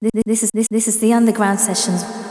This is this this is the underground sessions.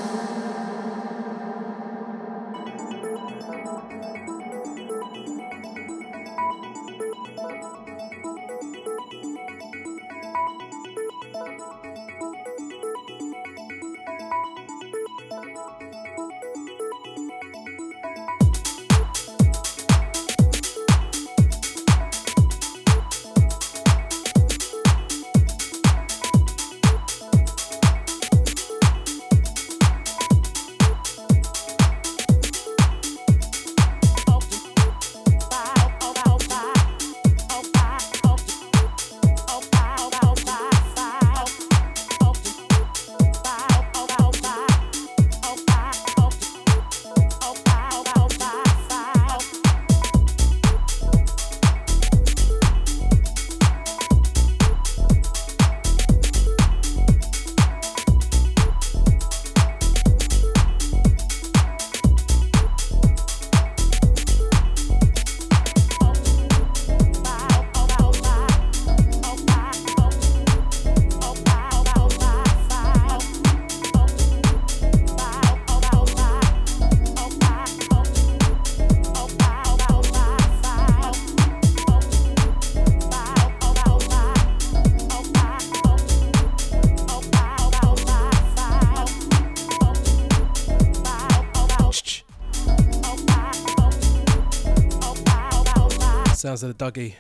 Dougie.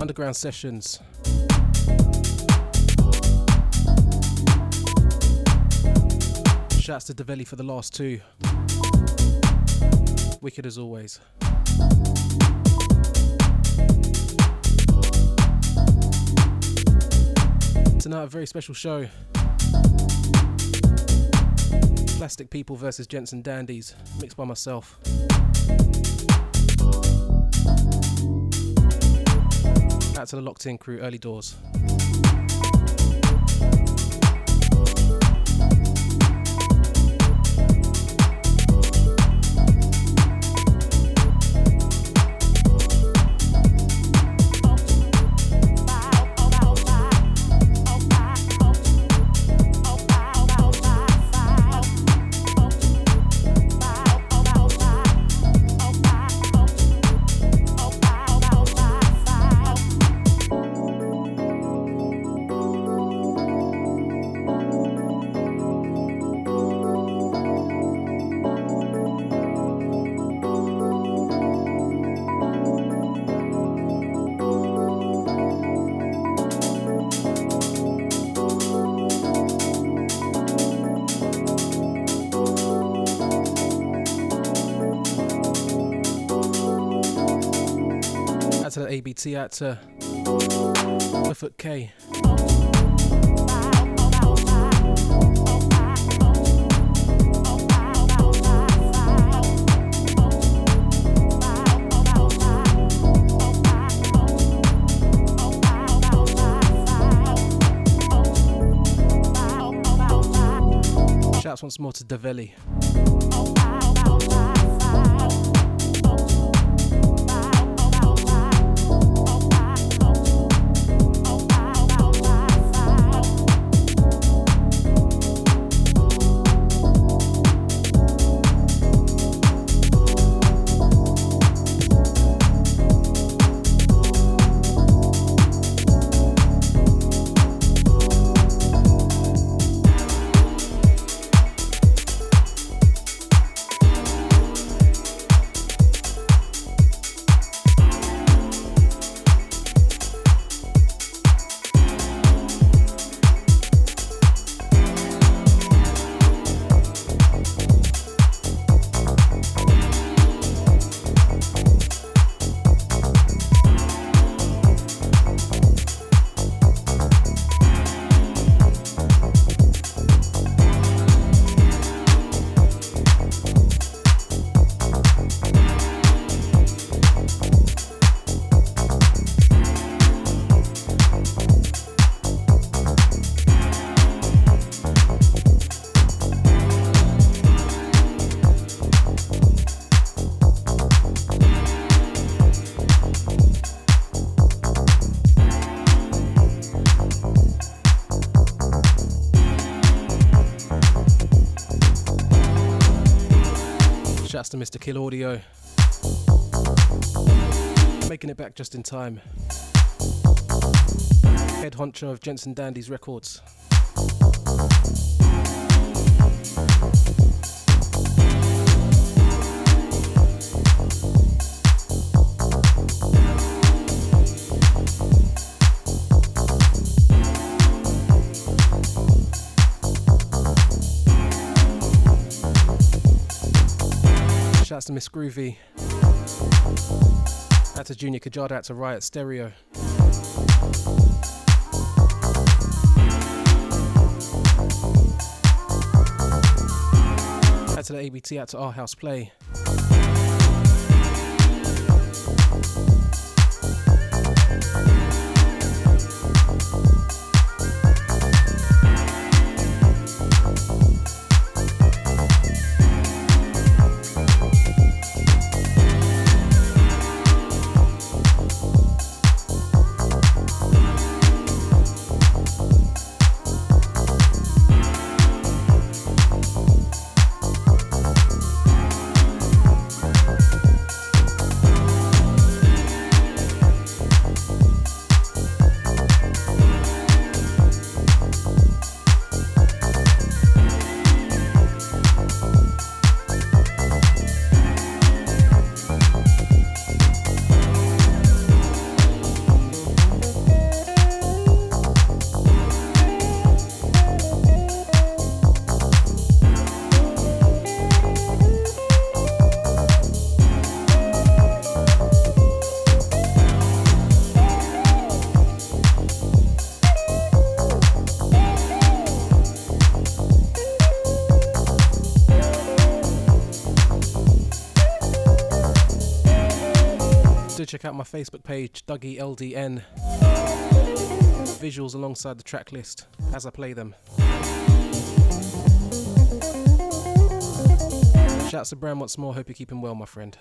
Underground sessions. Shouts to Develli for the last two. Wicked as always. Tonight, a very special show. Plastik People versus Gents and Dandy's, mixed by myself. Out to the locked in crew, early doors. To uh, Clifford K. Shouts once more to Davelli. Mr. Kill Audio. Making it back just in time. Head honcho of Gents and Dandy's Records. Miss Groovy. That's a Junior Kajada, that's a Riot Stereo. Out to the ABT, out to our house play. Check out my Facebook page, Dougie LDN. Visuals alongside the track list as I play them. Shouts to Bram once more. Hope you're keeping well, my friend.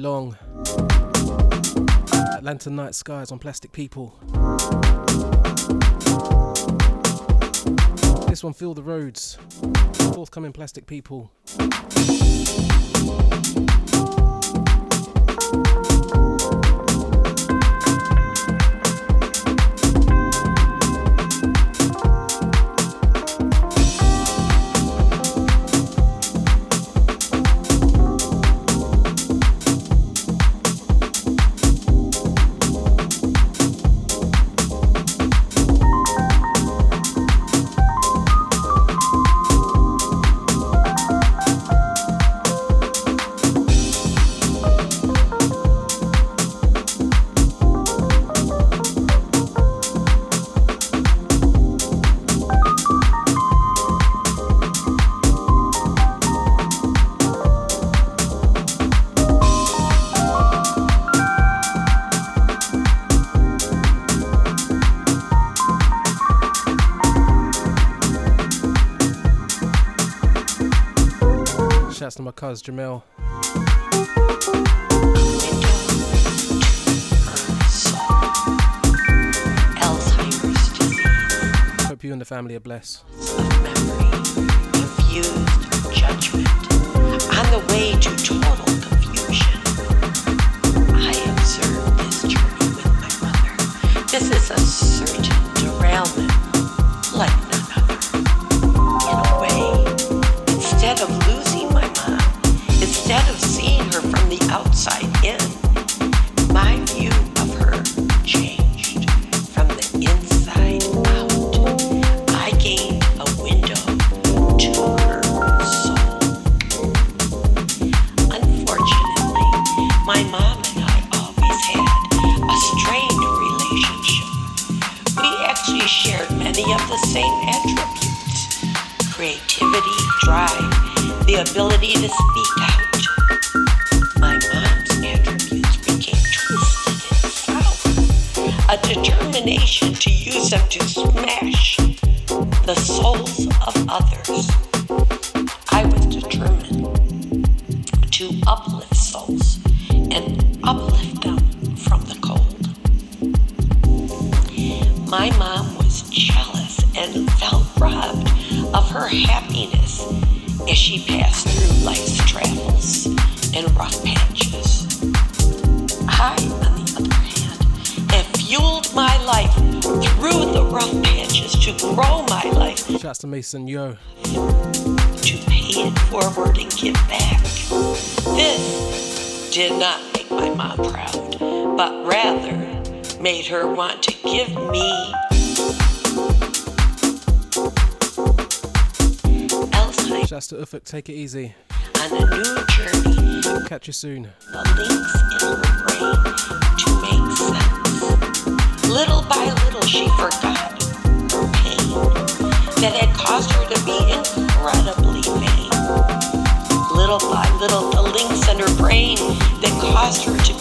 long. Atlanta Night Skies on Plastik People. This one, Feel the Roads. Forthcoming Plastik People. Cause Jamil. Hope you and the family are blessed. Of memory, judgment, the way to total. Place and Yo. To pay it forward and give back. This did not make my mom proud, but rather made her want to give me Shouts to Ufuk, take it easy. On a new journey. Catch you soon. The links in her brain to make sense. Little by little, she forgot that had caused her to be incredibly vain. Little by little, the links in her brain that caused her to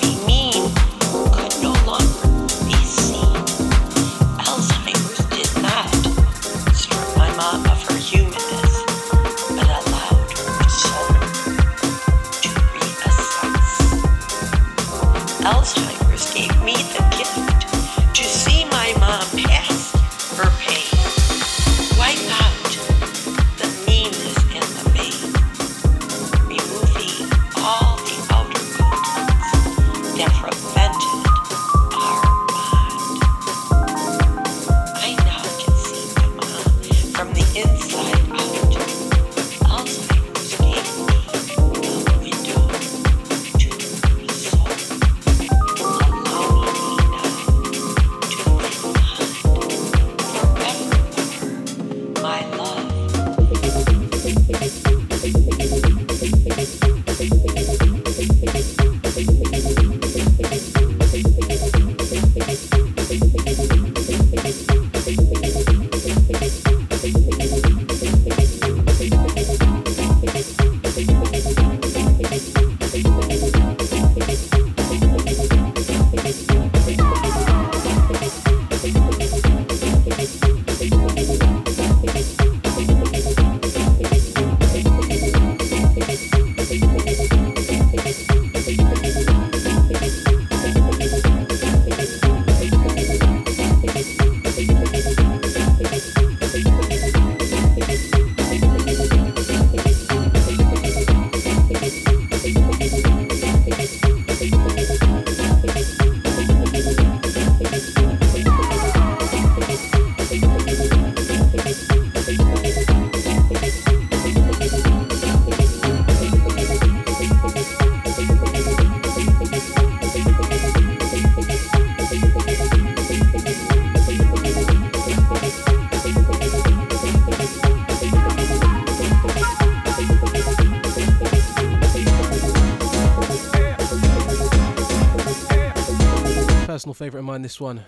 favourite of mine, this one.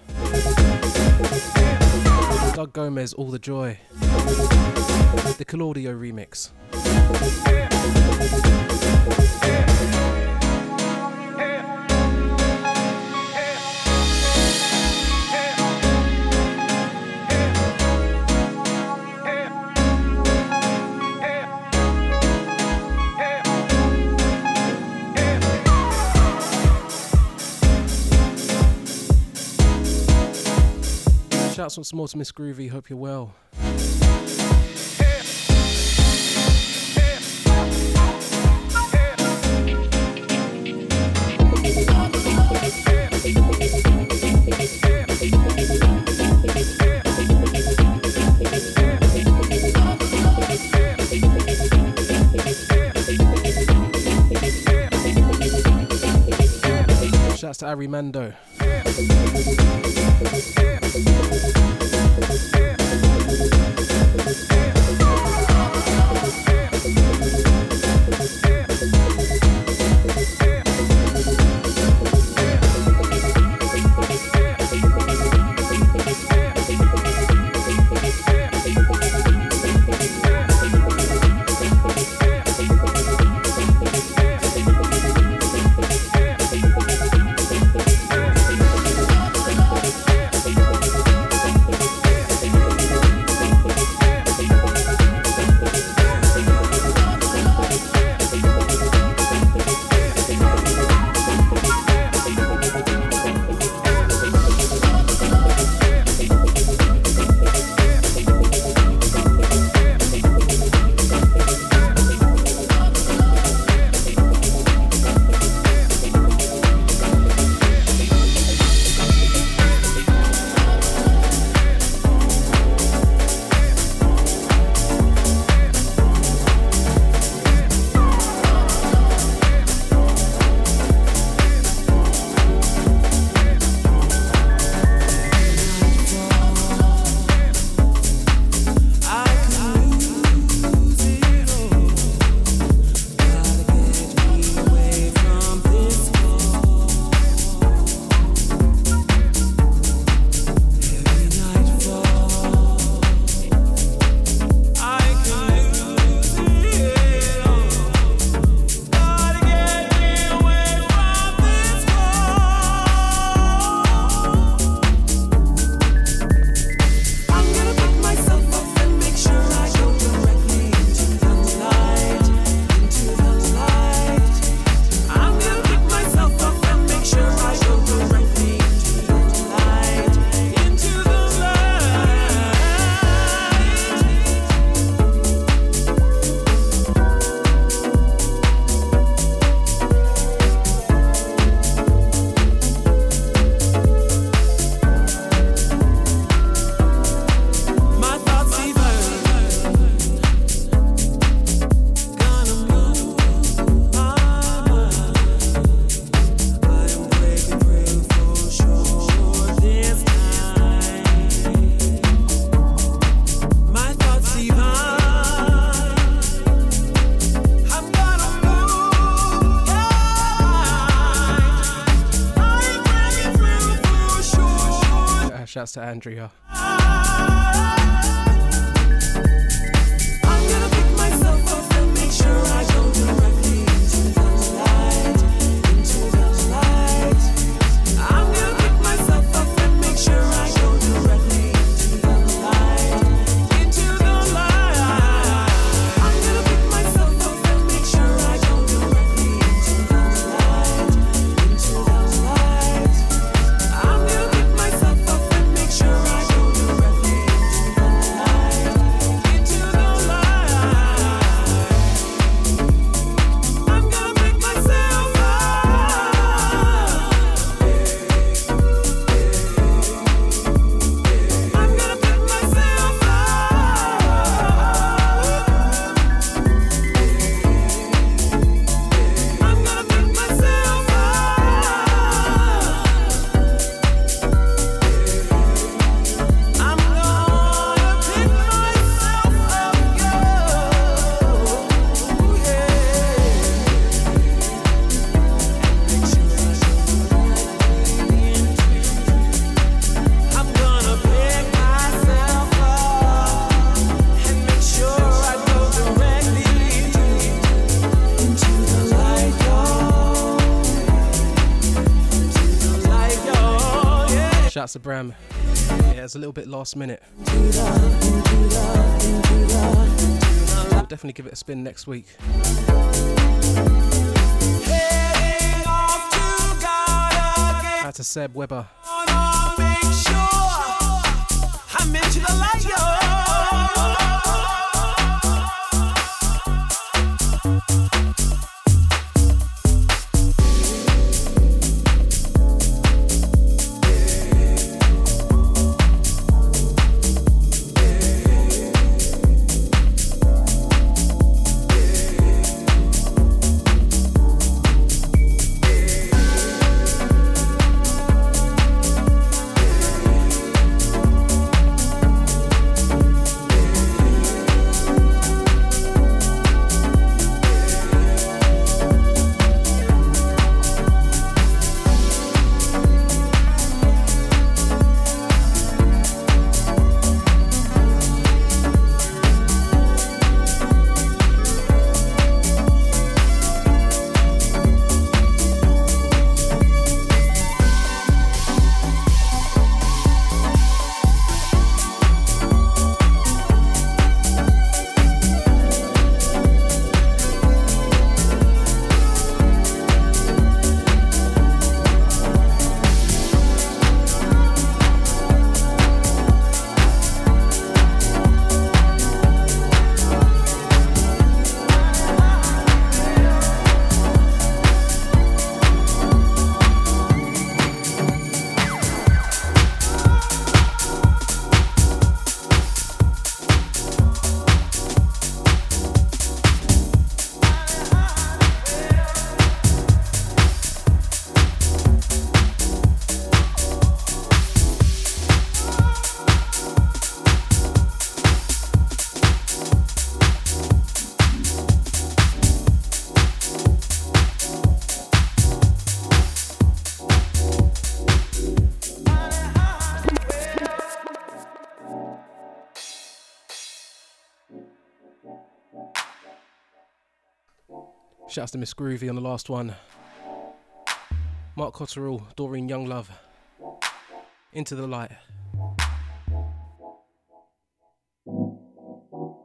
Doug Gomez, All the Joy. The Claudio remix. Shouts once more to Miss Groovy. Hope you're well. Shouts to Ari Mando. To Andrea. To Bram. Yeah, it's a little bit last minute. We'll definitely give it a spin next week. Out to Seb Weber. Shouts to Miss Groovy on the last one. Mark Cotterill, Doreen Younglove. Into the light.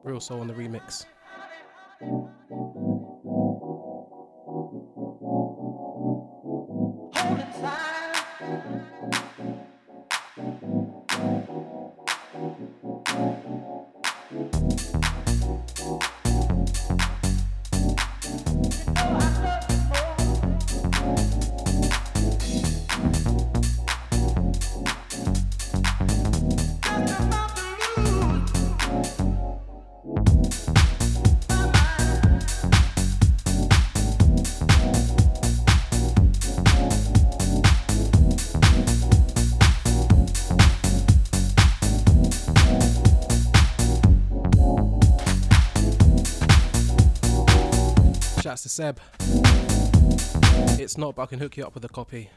Real soul on the remix. Seb. It's not, but I can hook you up with a copy.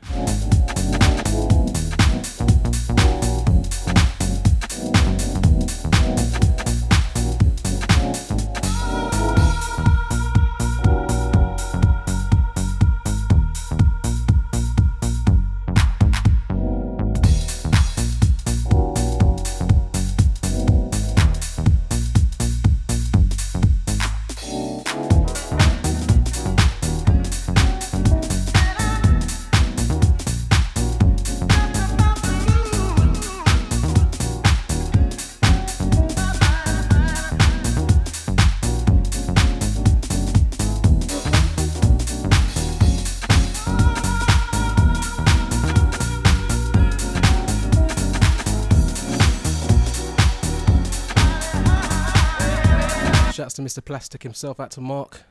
To Mr. Plastic himself, out to Mark.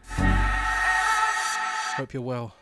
Hope you're well.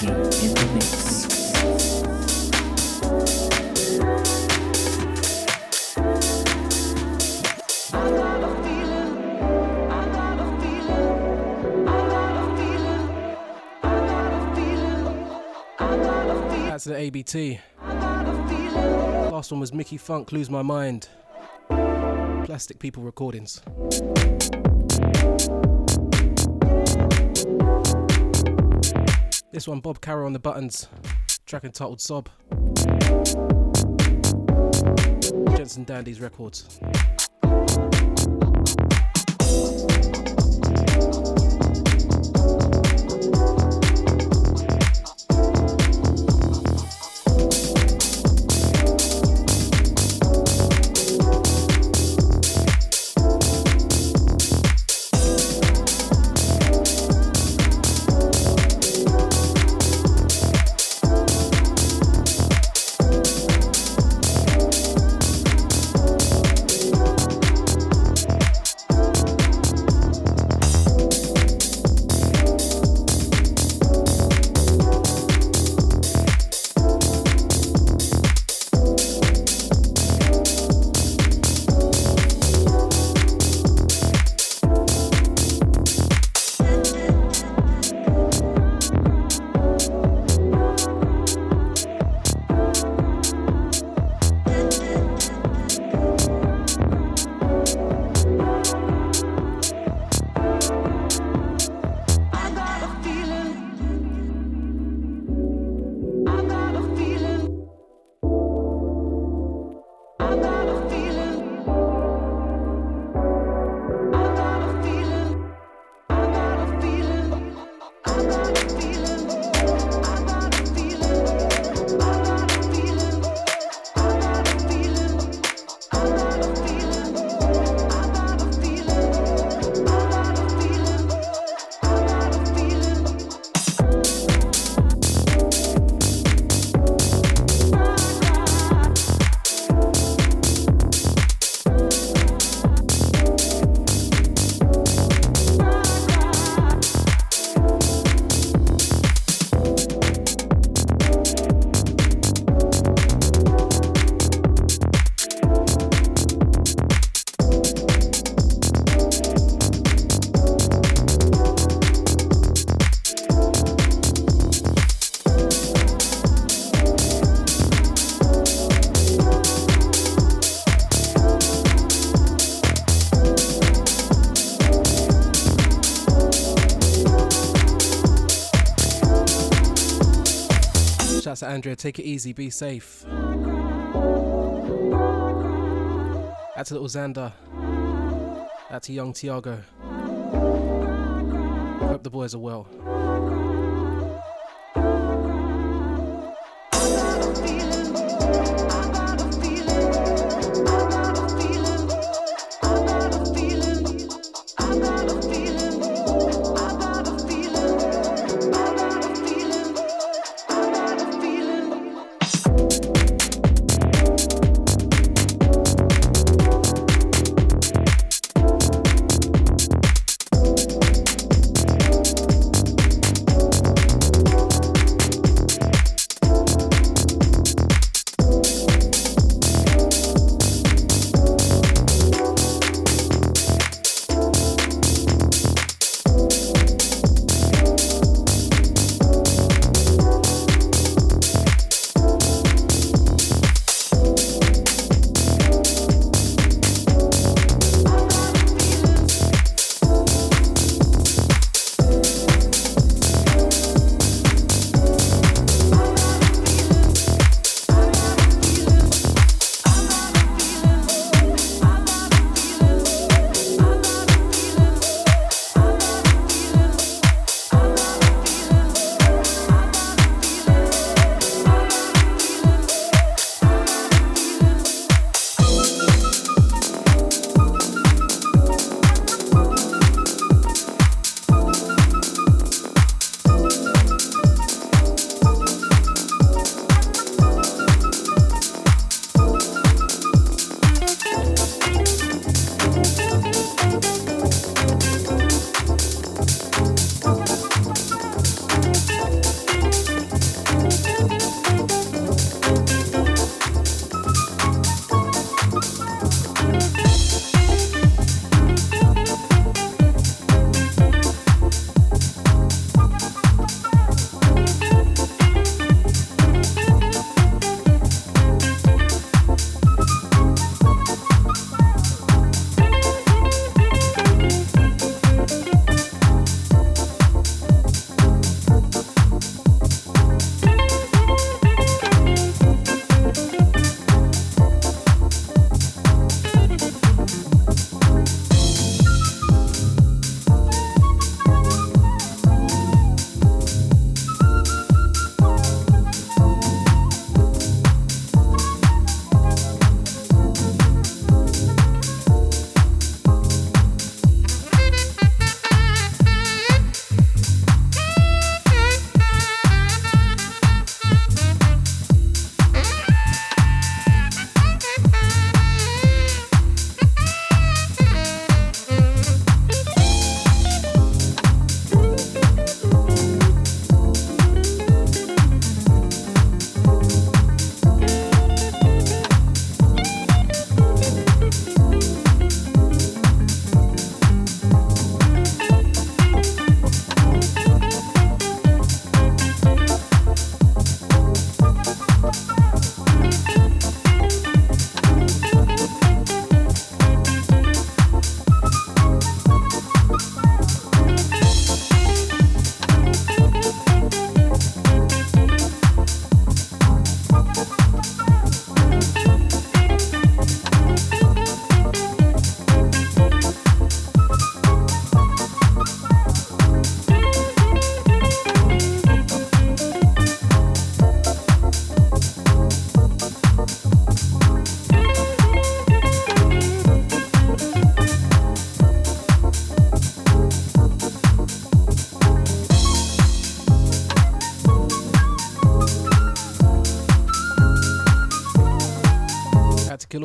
That's the ABT. Last one was Mickey Funk, Lose My Mind. Plastik People Recordings. This one, Bob Carroll on the buttons, track entitled Sob. Gents and Dandy's Records. Andrea, take it easy, be safe. Out to little Xander. Out to young Tiago. Hope the boys are well.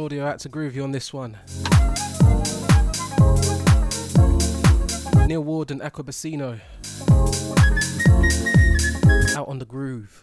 Audio, out to Groovy on this one. Neil Ward and Aquabassino. Out on the groove.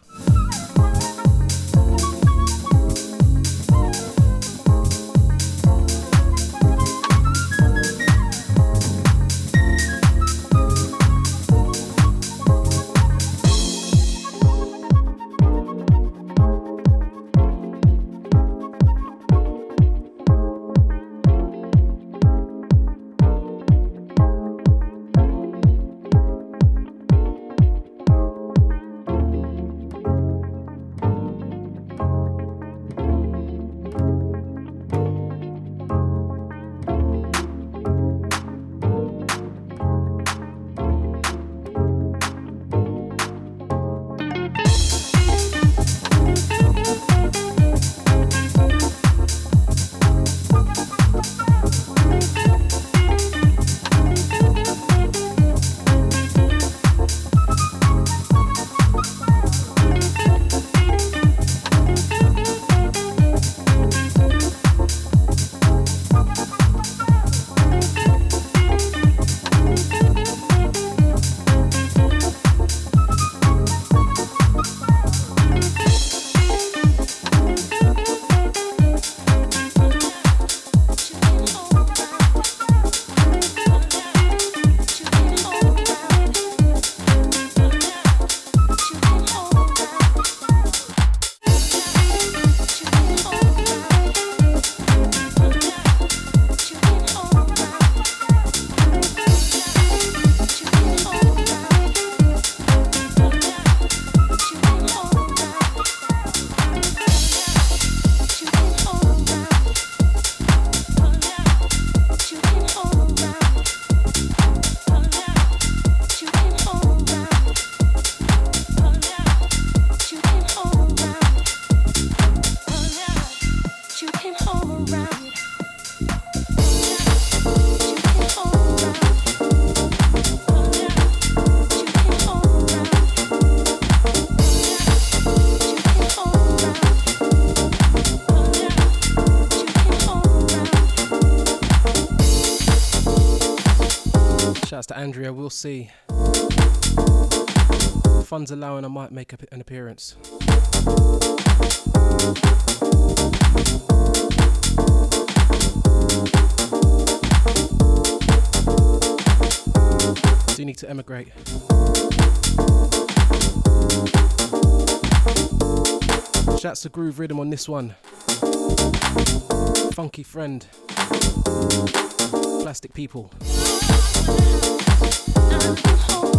Andrea, we'll see. Funds allowing, I might make an appearance. Do you need to emigrate. Shouts to Groove Rhythm on this one. Funky friend. Plastik People love.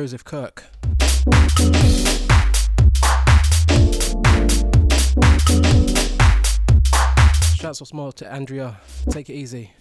Joseph Kirk. Shouts off more to Andrea. Take it easy.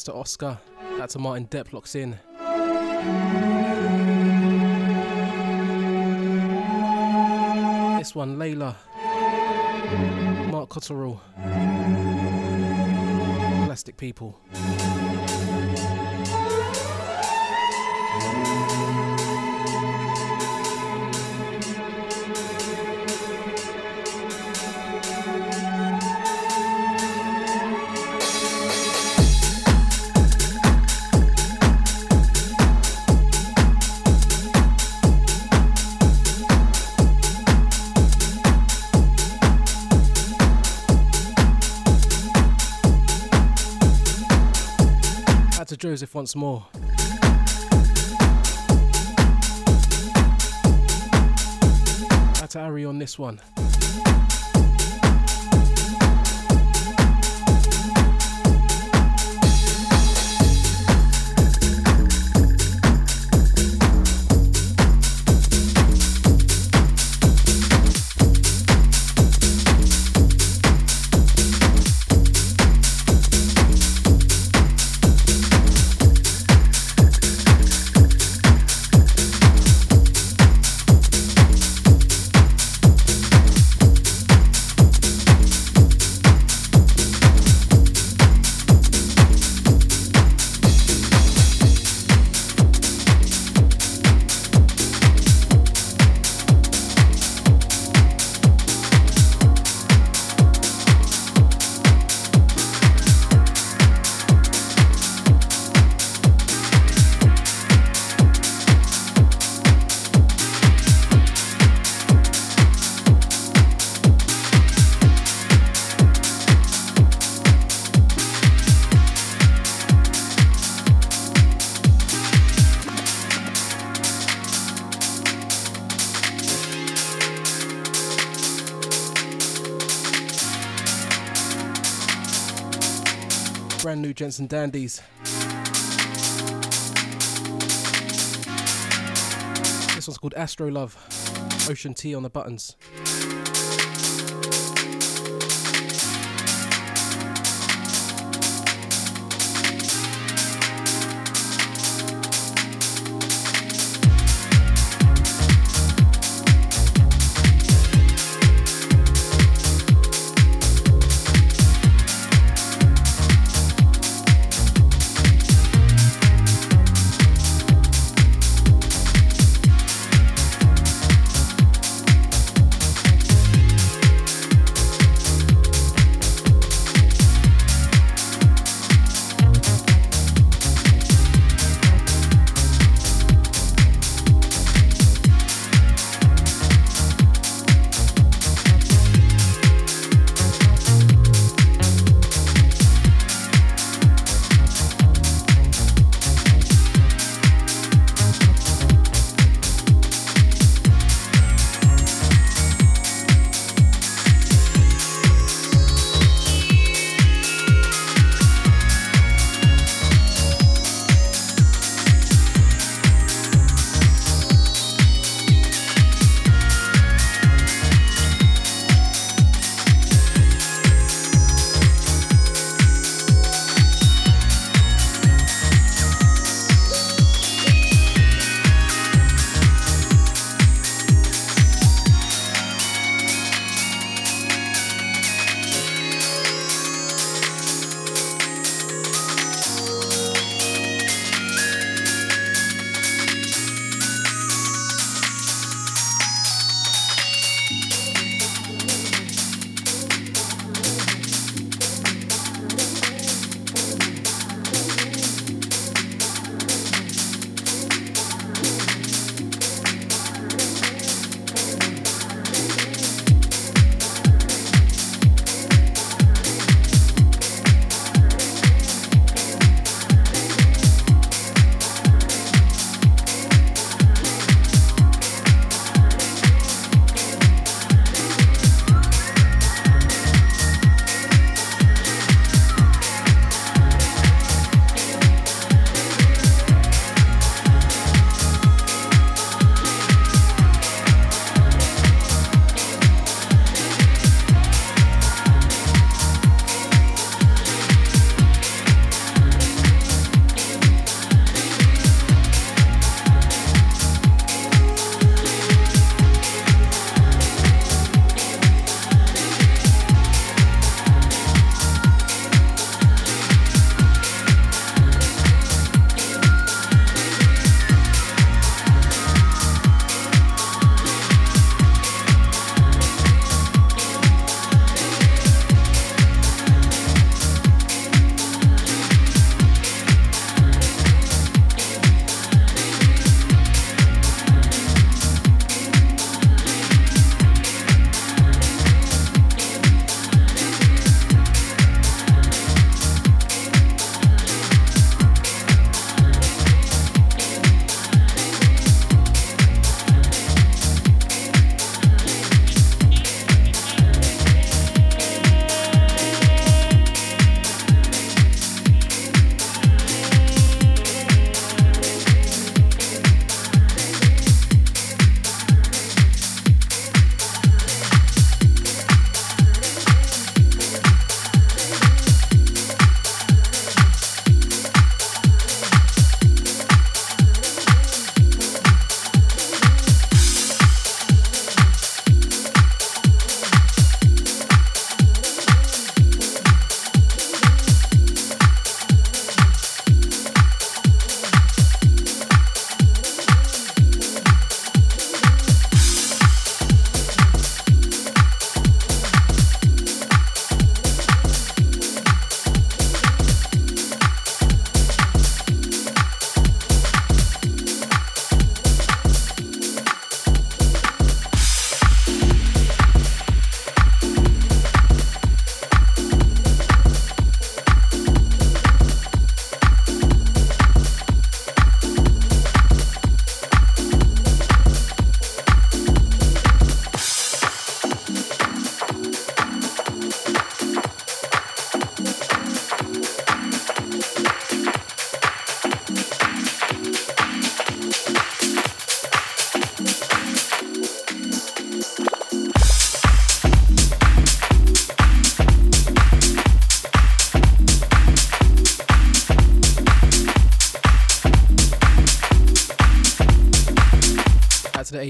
Shouts to Oscar. That's to Martin Depp locks in. This one, Layla. Mark Cotterill. Plastik People. Joseph once more. To Ari on this one. Gents and Dandy's. This one's called Astro Love. Ocean Tea on the buttons.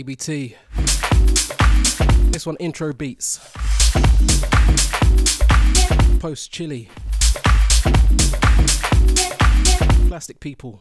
ABT. This one, intro beats. Post chili. Plastik People.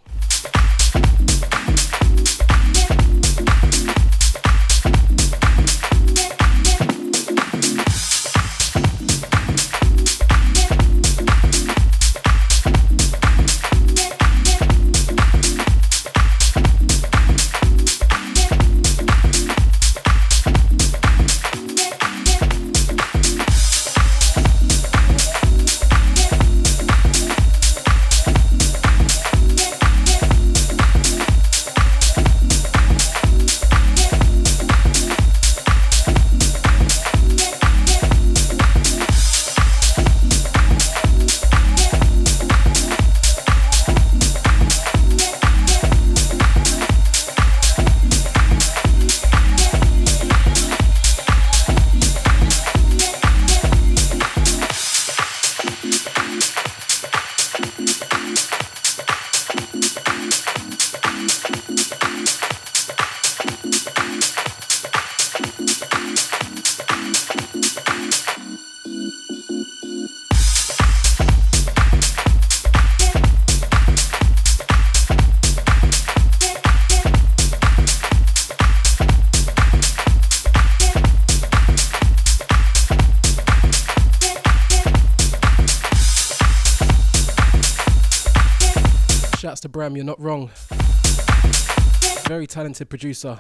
You're not wrong. Very talented producer.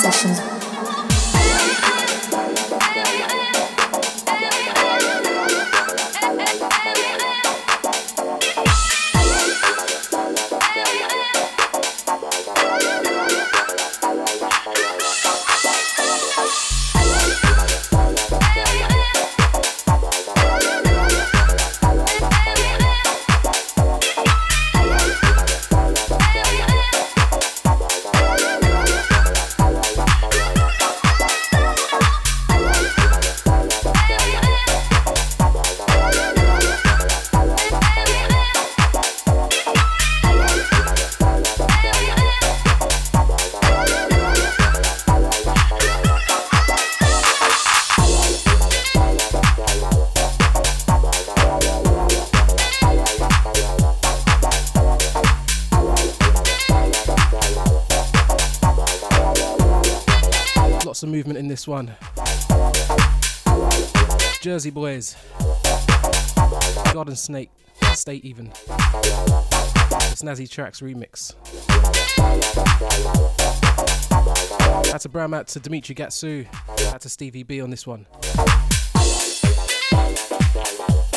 Sessions. This one. Jersey Boys. Garden Snake. State even. Snazzy Tracks remix. That's a Bram, mat to Dimitri Gatsu. That's a Stevie B on this one.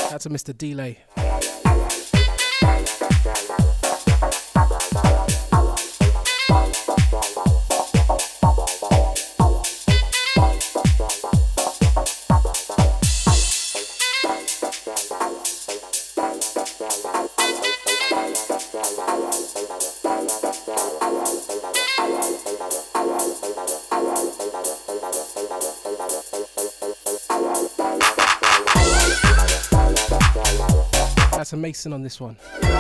That's a Mr. Delay. Mason on this one.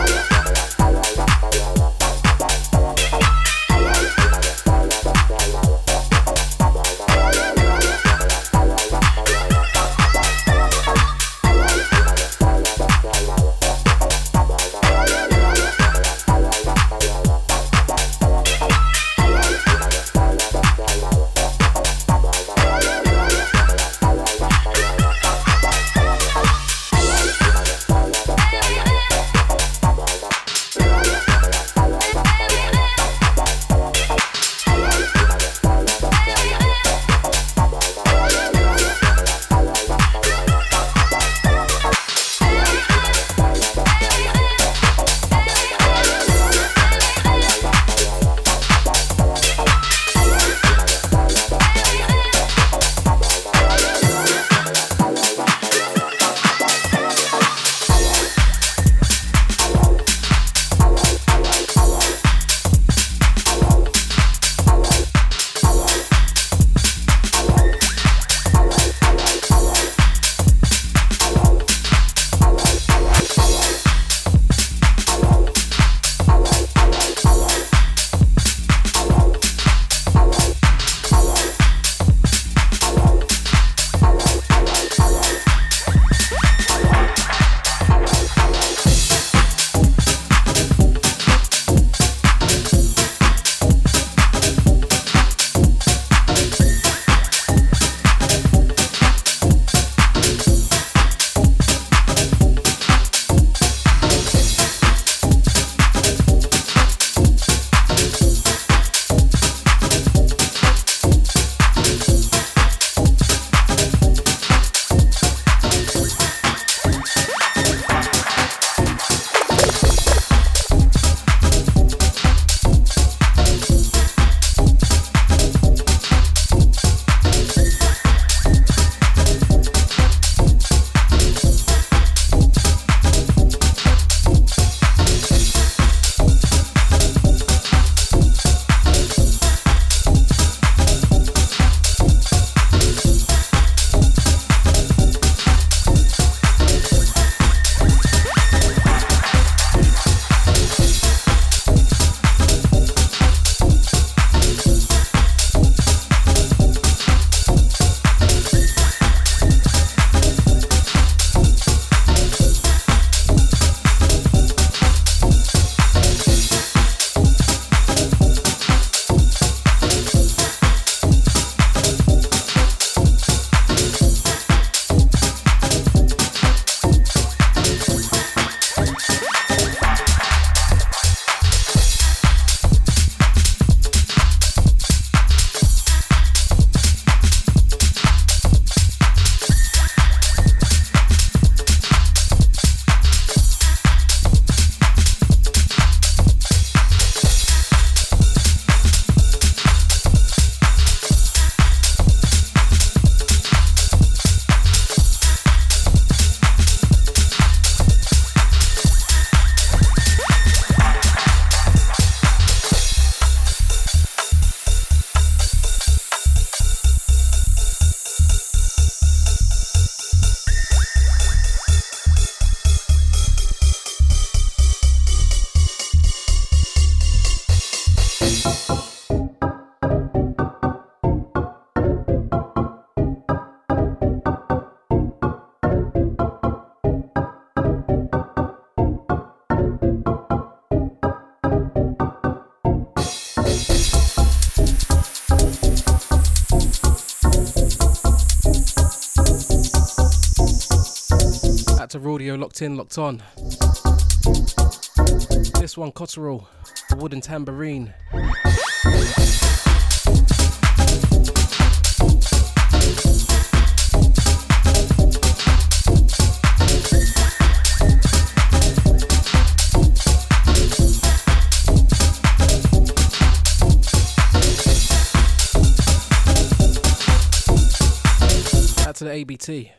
Clever Audio locked in, locked on. This one, Cotterell, wooden tambourine. To the ABT.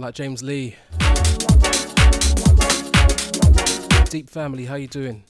Like James Lee. Deep family, how you doing?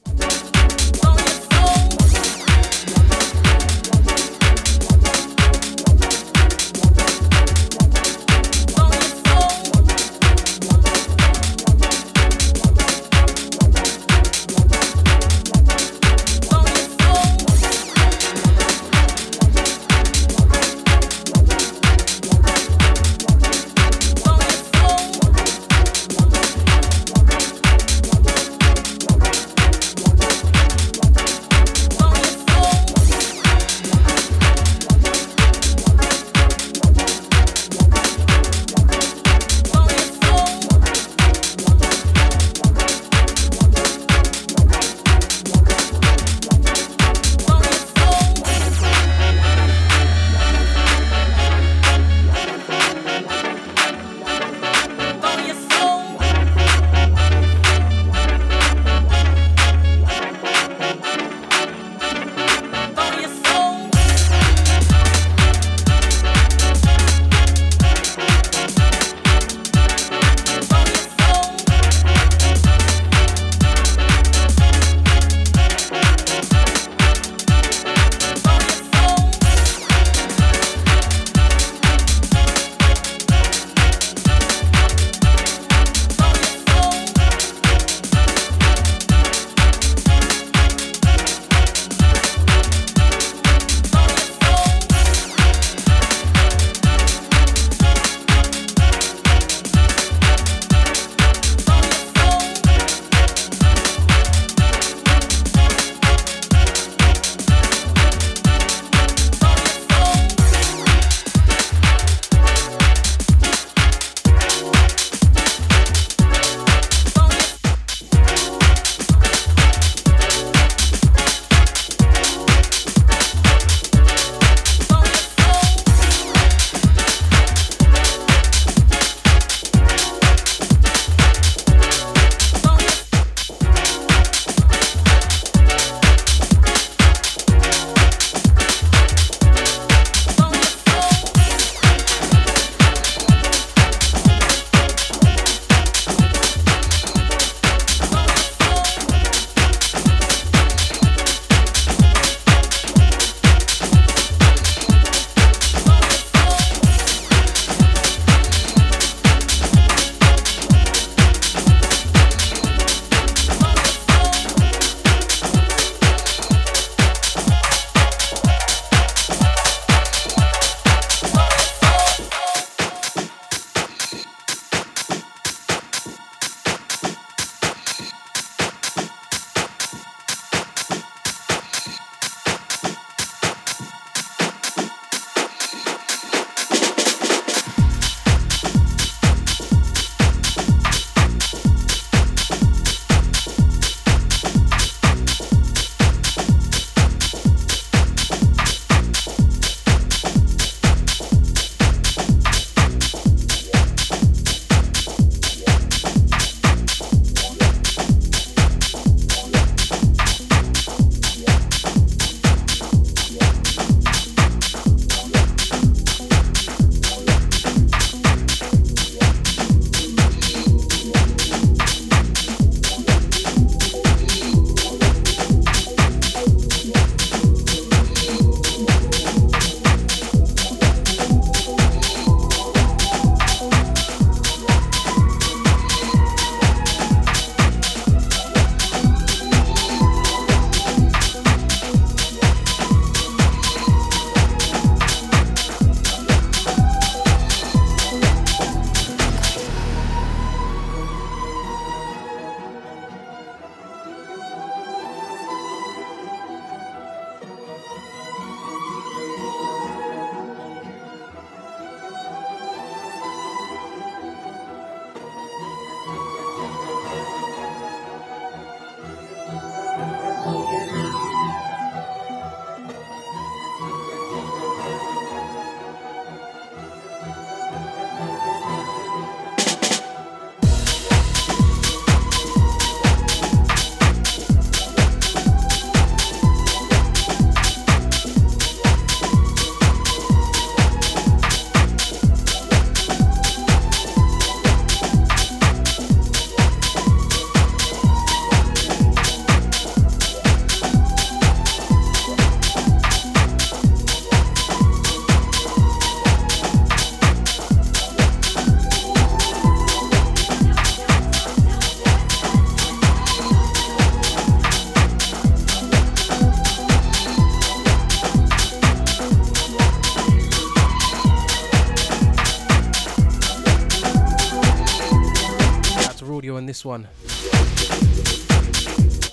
One.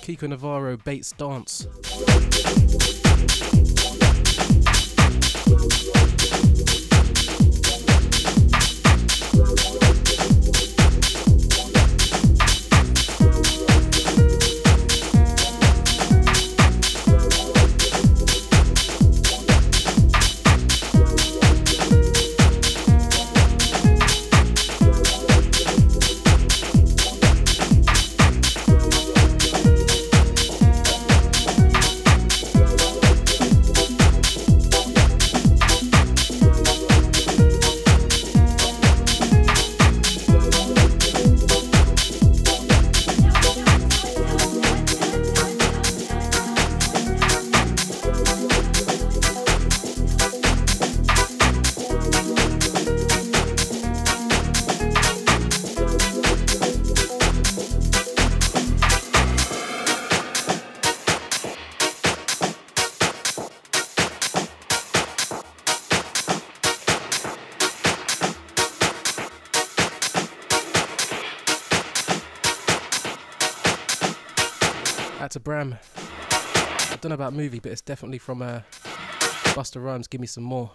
Kiko Navarro, Bates Dance. About movie, but it's definitely from uh, Busta Rhymes. Give me some more.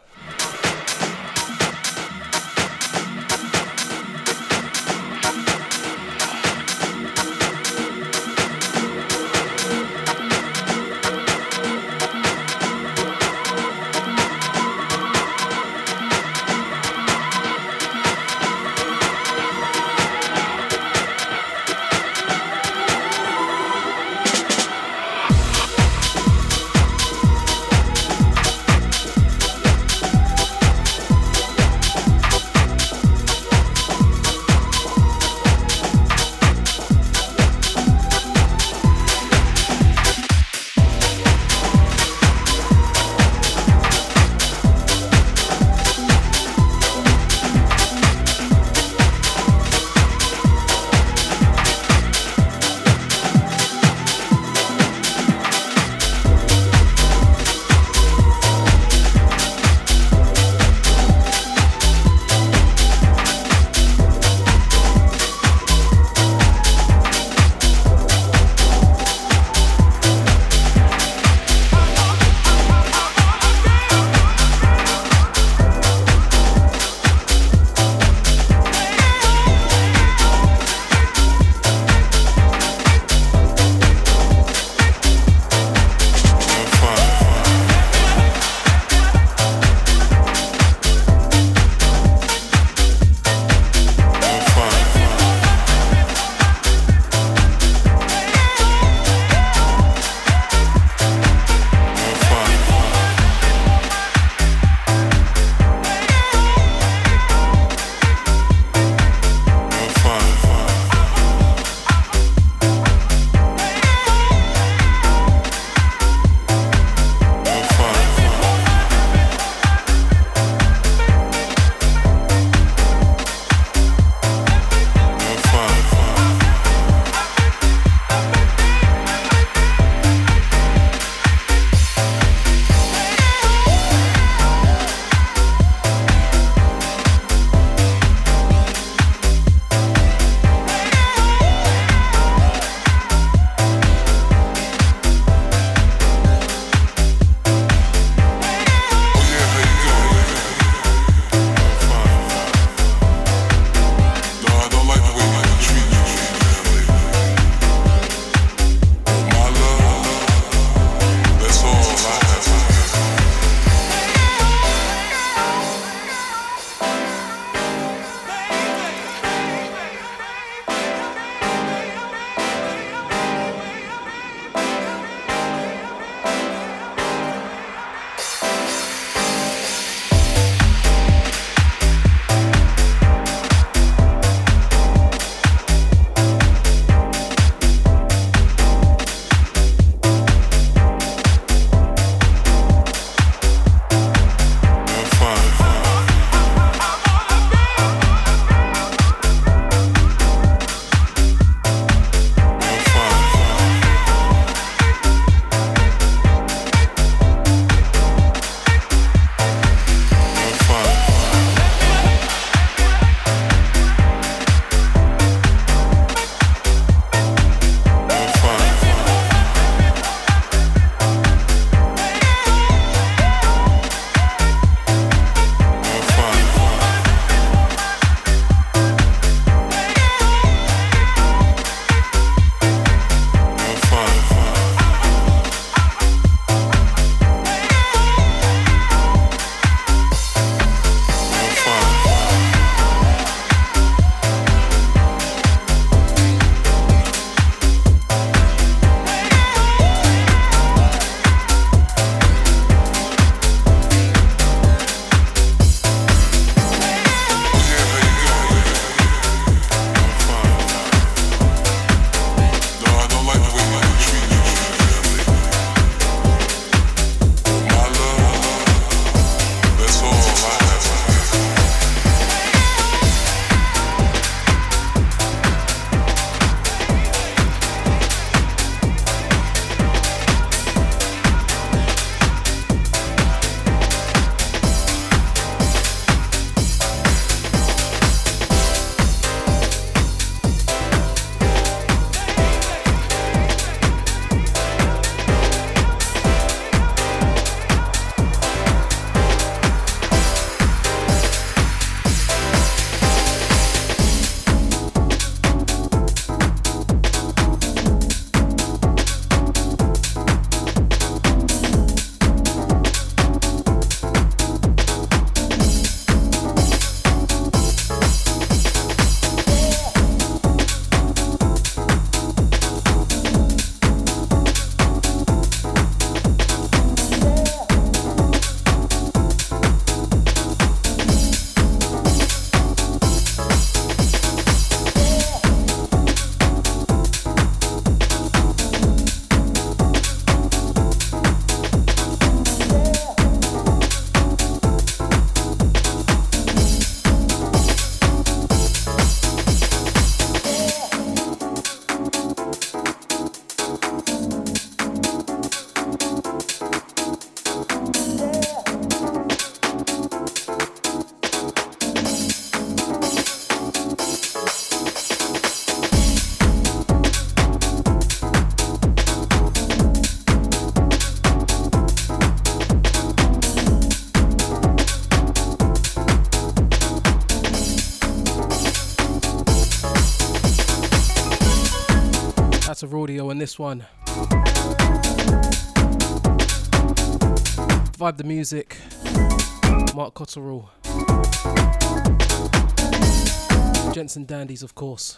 To Raudio on this one. Vibe the music. Mark Cotterill. Gents and Dandy's, of course.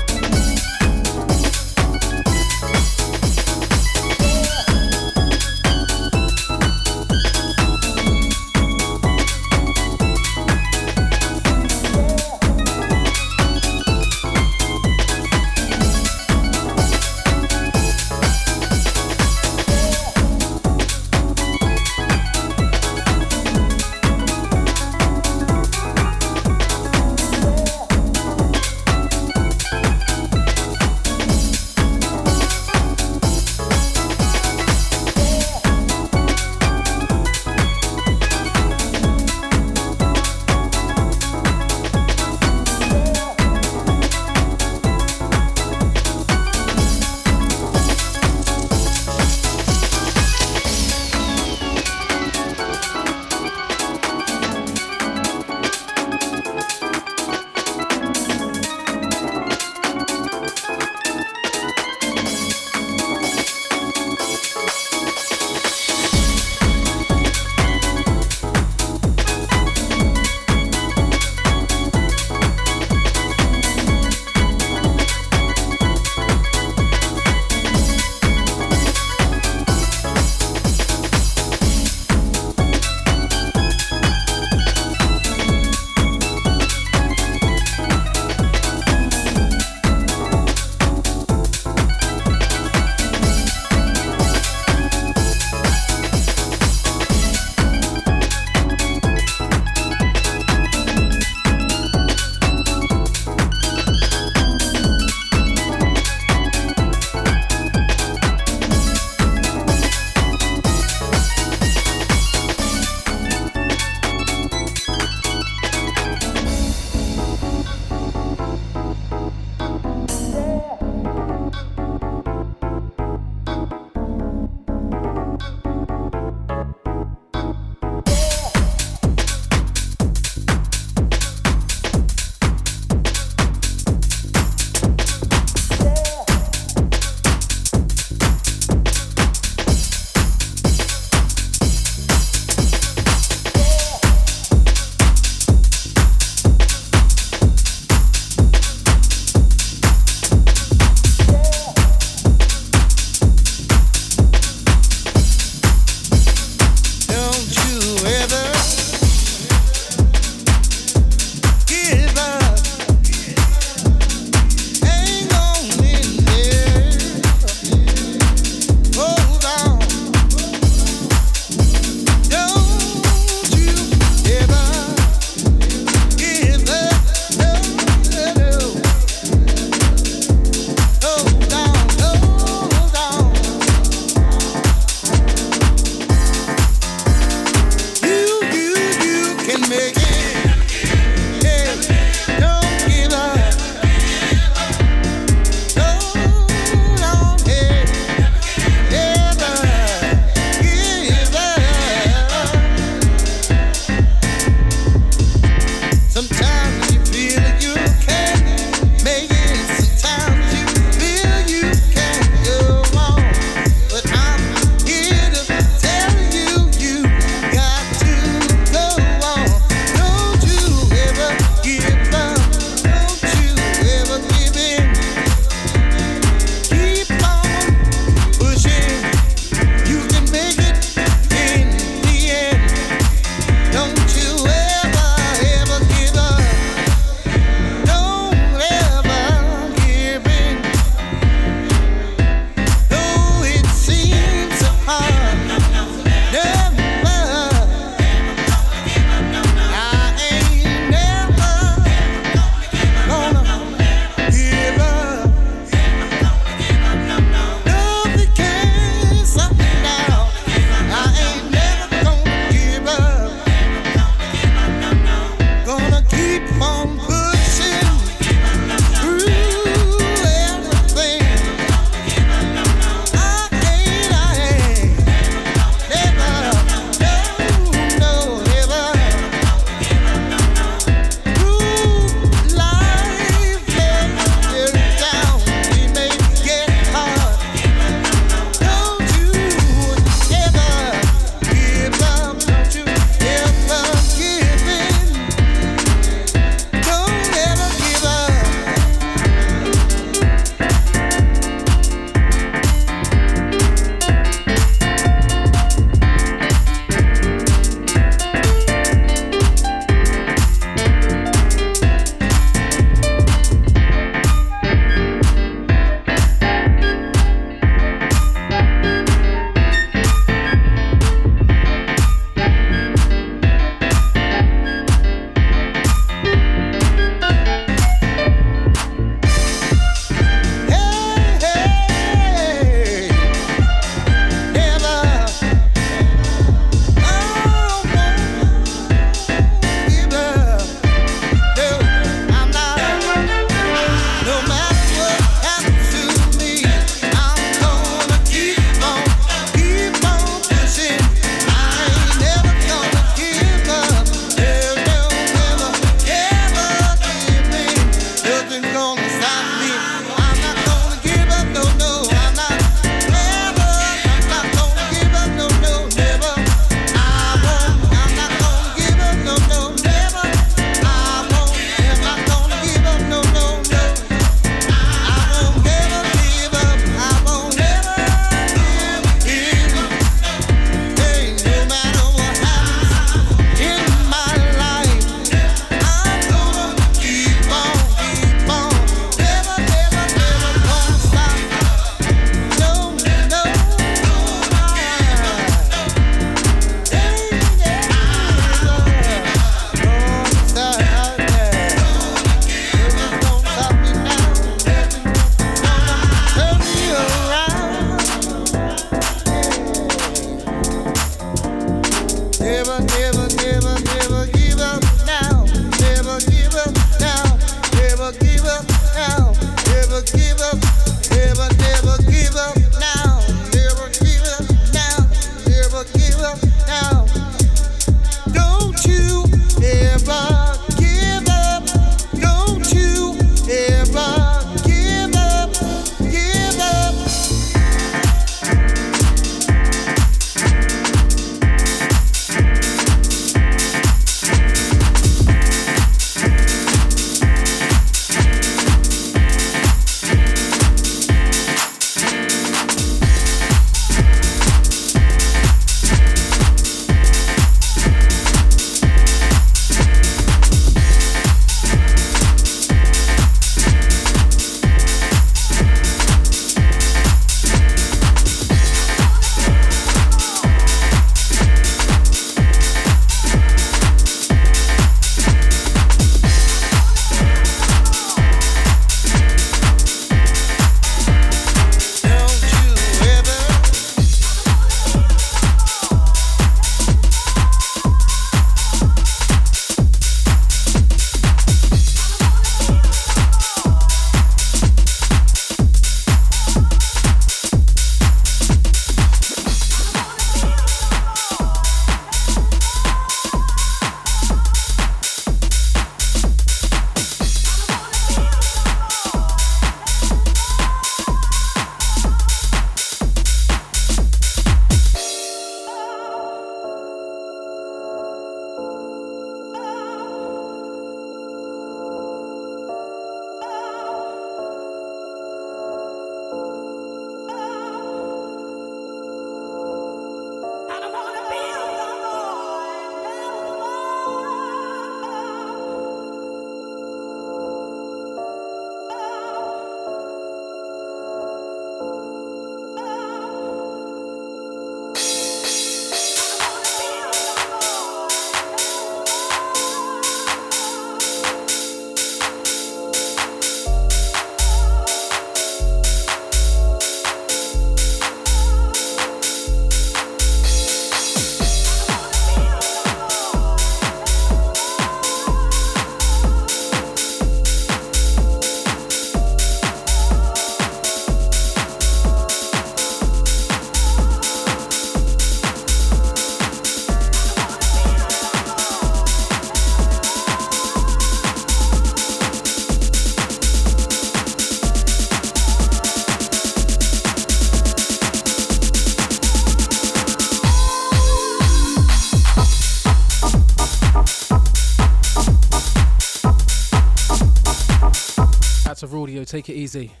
16.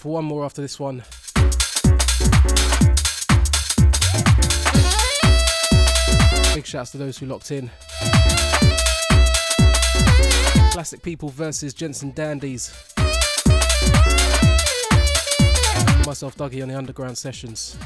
For one more after this one. Big shouts to those who locked in. Plastik People versus Gents and Dandy's. Myself, Dougie, on the Underground Sessions.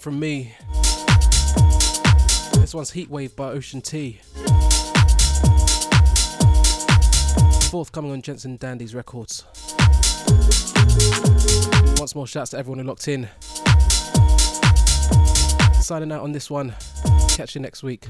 From me. This one's Heatwave by Ocean T. Forthcoming on Gents and Dandy's records. Once more, shouts to everyone who locked in. Signing out on this one. Catch you next week.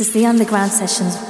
This is the Underground Sessions.